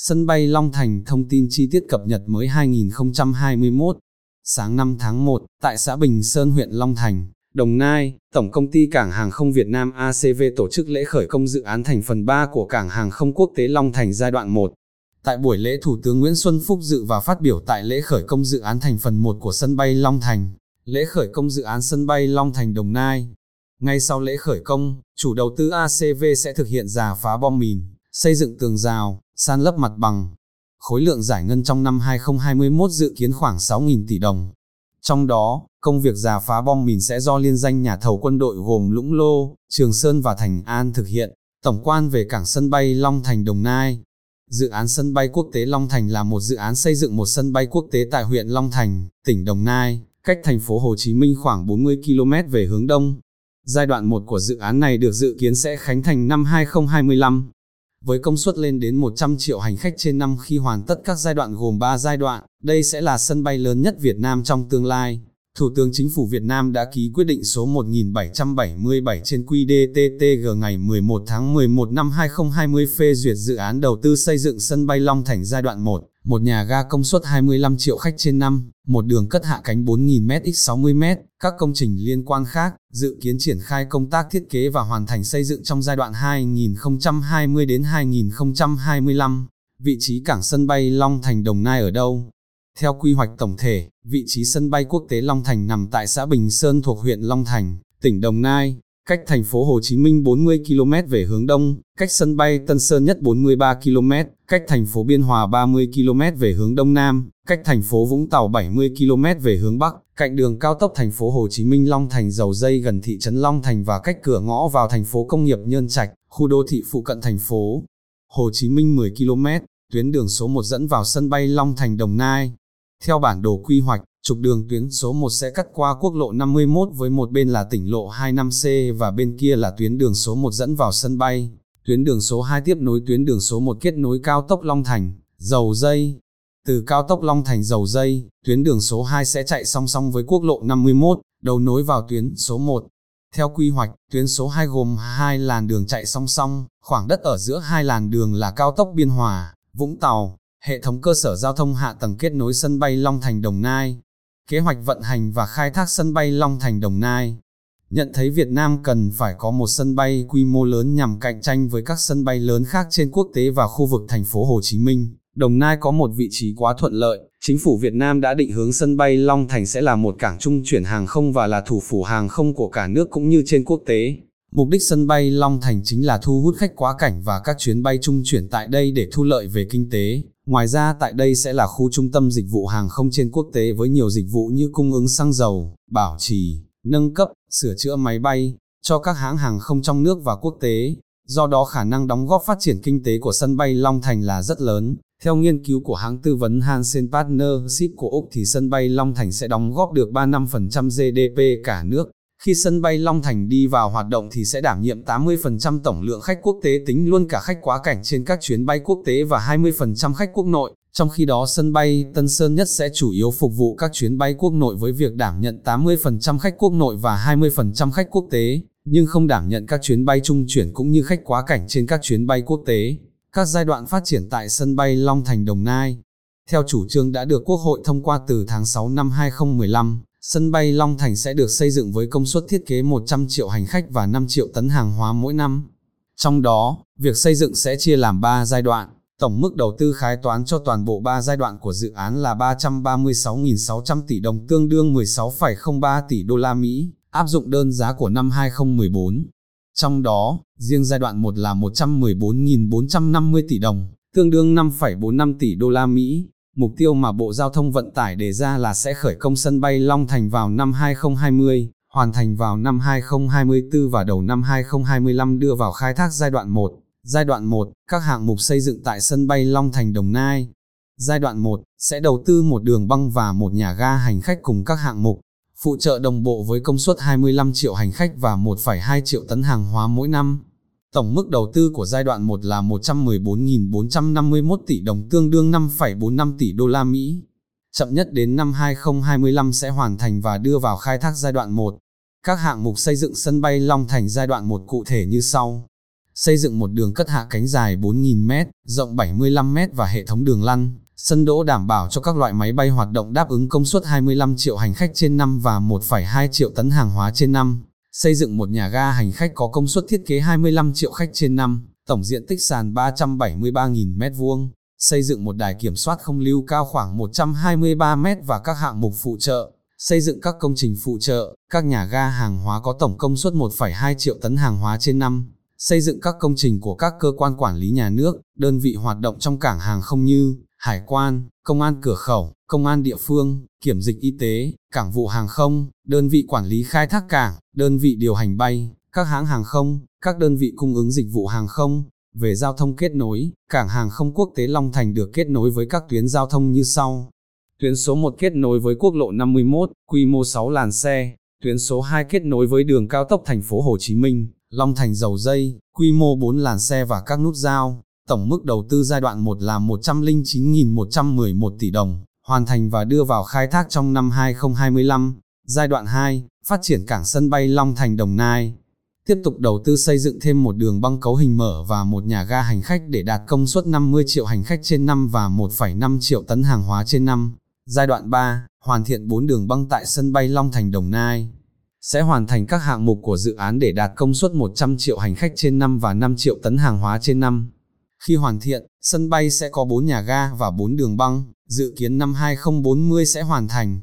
Sân bay Long Thành thông tin chi tiết cập nhật mới 2021. Sáng 5 tháng 1, tại xã Bình Sơn huyện Long Thành, Đồng Nai, Tổng công ty Cảng hàng không Việt Nam ACV tổ chức lễ khởi công dự án thành phần 3 của Cảng hàng không quốc tế Long Thành giai đoạn 1. Tại buổi lễ Thủ tướng Nguyễn Xuân Phúc dự và phát biểu tại lễ khởi công dự án thành phần 1 của sân bay Long Thành, lễ khởi công dự án sân bay Long Thành Đồng Nai. Ngay sau lễ khởi công, chủ đầu tư ACV sẽ thực hiện giả phá bom mìn, xây dựng tường rào, san lấp mặt bằng. Khối lượng giải ngân trong năm 2021 dự kiến khoảng 6.000 tỷ đồng. Trong đó, công việc giả phá bom mìn sẽ do liên danh nhà thầu quân đội gồm Lũng Lô, Trường Sơn và Thành An thực hiện. Tổng quan về cảng sân bay Long Thành Đồng Nai. Dự án sân bay quốc tế Long Thành là một dự án xây dựng một sân bay quốc tế tại huyện Long Thành, tỉnh Đồng Nai, cách thành phố Hồ Chí Minh khoảng 40 km về hướng đông. Giai đoạn 1 của dự án này được dự kiến sẽ khánh thành năm 2025 với công suất lên đến 100 triệu hành khách trên năm khi hoàn tất các giai đoạn gồm 3 giai đoạn, đây sẽ là sân bay lớn nhất Việt Nam trong tương lai. Thủ tướng Chính phủ Việt Nam đã ký quyết định số 1777 trên QĐ-TTG ngày 11 tháng 11 năm 2020 phê duyệt dự án đầu tư xây dựng sân bay Long Thành giai đoạn 1, một nhà ga công suất 25 triệu khách trên năm, một đường cất hạ cánh 4.000m x 60m, các công trình liên quan khác, dự kiến triển khai công tác thiết kế và hoàn thành xây dựng trong giai đoạn 2020 đến 2025. Vị trí cảng sân bay Long Thành Đồng Nai ở đâu? Theo quy hoạch tổng thể, vị trí sân bay quốc tế Long Thành nằm tại xã Bình Sơn thuộc huyện Long Thành, tỉnh Đồng Nai, cách thành phố Hồ Chí Minh 40 km về hướng đông, cách sân bay Tân Sơn Nhất 43 km, cách thành phố Biên Hòa 30 km về hướng đông nam, cách thành phố Vũng Tàu 70 km về hướng bắc, cạnh đường cao tốc thành phố Hồ Chí Minh Long Thành dầu dây gần thị trấn Long Thành và cách cửa ngõ vào thành phố công nghiệp Nhân Trạch, khu đô thị phụ cận thành phố Hồ Chí Minh 10 km, tuyến đường số 1 dẫn vào sân bay Long Thành Đồng Nai. Theo bản đồ quy hoạch, trục đường tuyến số 1 sẽ cắt qua quốc lộ 51 với một bên là tỉnh lộ 25C và bên kia là tuyến đường số 1 dẫn vào sân bay. Tuyến đường số 2 tiếp nối tuyến đường số 1 kết nối cao tốc Long Thành, Dầu Dây. Từ cao tốc Long Thành Dầu Dây, tuyến đường số 2 sẽ chạy song song với quốc lộ 51, đầu nối vào tuyến số 1. Theo quy hoạch, tuyến số 2 gồm hai làn đường chạy song song, khoảng đất ở giữa hai làn đường là cao tốc Biên Hòa, Vũng Tàu, hệ thống cơ sở giao thông hạ tầng kết nối sân bay Long Thành Đồng Nai. Kế hoạch vận hành và khai thác sân bay Long Thành Đồng Nai nhận thấy Việt Nam cần phải có một sân bay quy mô lớn nhằm cạnh tranh với các sân bay lớn khác trên quốc tế và khu vực thành phố Hồ Chí Minh. Đồng Nai có một vị trí quá thuận lợi, chính phủ Việt Nam đã định hướng sân bay Long Thành sẽ là một cảng trung chuyển hàng không và là thủ phủ hàng không của cả nước cũng như trên quốc tế. Mục đích sân bay Long Thành chính là thu hút khách quá cảnh và các chuyến bay trung chuyển tại đây để thu lợi về kinh tế. Ngoài ra tại đây sẽ là khu trung tâm dịch vụ hàng không trên quốc tế với nhiều dịch vụ như cung ứng xăng dầu, bảo trì, nâng cấp, sửa chữa máy bay, cho các hãng hàng không trong nước và quốc tế. Do đó khả năng đóng góp phát triển kinh tế của sân bay Long Thành là rất lớn. Theo nghiên cứu của hãng tư vấn Hansen Partnership của Úc thì sân bay Long Thành sẽ đóng góp được 35% GDP cả nước. Khi sân bay Long Thành đi vào hoạt động thì sẽ đảm nhiệm 80% tổng lượng khách quốc tế tính luôn cả khách quá cảnh trên các chuyến bay quốc tế và 20% khách quốc nội. Trong khi đó sân bay Tân Sơn Nhất sẽ chủ yếu phục vụ các chuyến bay quốc nội với việc đảm nhận 80% khách quốc nội và 20% khách quốc tế, nhưng không đảm nhận các chuyến bay trung chuyển cũng như khách quá cảnh trên các chuyến bay quốc tế. Các giai đoạn phát triển tại sân bay Long Thành Đồng Nai Theo chủ trương đã được Quốc hội thông qua từ tháng 6 năm 2015, sân bay Long Thành sẽ được xây dựng với công suất thiết kế 100 triệu hành khách và 5 triệu tấn hàng hóa mỗi năm. Trong đó, việc xây dựng sẽ chia làm 3 giai đoạn. Tổng mức đầu tư khái toán cho toàn bộ 3 giai đoạn của dự án là 336.600 tỷ đồng tương đương 16,03 tỷ đô la Mỹ, áp dụng đơn giá của năm 2014. Trong đó, riêng giai đoạn 1 là 114.450 tỷ đồng, tương đương 5,45 tỷ đô la Mỹ. Mục tiêu mà Bộ Giao thông Vận tải đề ra là sẽ khởi công sân bay Long Thành vào năm 2020, hoàn thành vào năm 2024 và đầu năm 2025 đưa vào khai thác giai đoạn 1. Giai đoạn 1, các hạng mục xây dựng tại sân bay Long Thành Đồng Nai. Giai đoạn 1, sẽ đầu tư một đường băng và một nhà ga hành khách cùng các hạng mục, phụ trợ đồng bộ với công suất 25 triệu hành khách và 1,2 triệu tấn hàng hóa mỗi năm. Tổng mức đầu tư của giai đoạn 1 là 114.451 tỷ đồng tương đương 5,45 tỷ đô la Mỹ. Chậm nhất đến năm 2025 sẽ hoàn thành và đưa vào khai thác giai đoạn 1. Các hạng mục xây dựng sân bay Long Thành giai đoạn 1 cụ thể như sau. xây dựng một đường cất hạ cánh dài 4.000m, rộng 75m và hệ thống đường lăn, sân đỗ đảm bảo cho các loại máy bay hoạt động đáp ứng công suất 25 triệu hành khách trên năm và 1,2 triệu tấn hàng hóa trên năm. Xây dựng một nhà ga hành khách có công suất thiết kế 25 triệu khách trên năm, tổng diện tích sàn 373.000 mét vuông. Xây dựng một đài kiểm soát không lưu cao khoảng 123 mét và các hạng mục phụ trợ, xây dựng các công trình phụ trợ, các nhà ga hàng hóa có tổng công suất 1,2 triệu tấn hàng hóa trên năm, xây dựng các công trình của các cơ quan quản lý nhà nước, đơn vị hoạt động trong cảng hàng không như hải quan, công an cửa khẩu, công an địa phương, kiểm dịch y tế, cảng vụ hàng không, đơn vị quản lý khai thác cảng, đơn vị điều hành bay, các hãng hàng không, các đơn vị cung ứng dịch vụ hàng không. Về giao thông kết nối, cảng hàng không quốc tế Long Thành được kết nối với các tuyến giao thông như sau. Tuyến số 1 kết nối với quốc lộ 51, quy mô 6 làn xe. Tuyến số 2 kết nối với đường cao tốc thành phố Hồ Chí Minh, Long Thành dầu dây, quy mô 4 làn xe và các nút giao. Tổng mức đầu tư giai đoạn 1 là 109.111 tỷ đồng, hoàn thành và đưa vào khai thác trong năm 2025. Giai đoạn 2, phát triển cảng sân bay Long Thành Đồng Nai. Tiếp tục đầu tư xây dựng thêm một đường băng cấu hình mở và một nhà ga hành khách để đạt công suất 50 triệu hành khách trên năm và 1,5 triệu tấn hàng hóa trên năm. Giai đoạn 3, hoàn thiện 4 đường băng tại sân bay Long Thành Đồng Nai. Sẽ hoàn thành các hạng mục của dự án để đạt công suất 100 triệu hành khách trên năm và 5 triệu tấn hàng hóa trên năm. Khi hoàn thiện, sân bay sẽ có 4 nhà ga và 4 đường băng, dự kiến năm 2040 sẽ hoàn thành.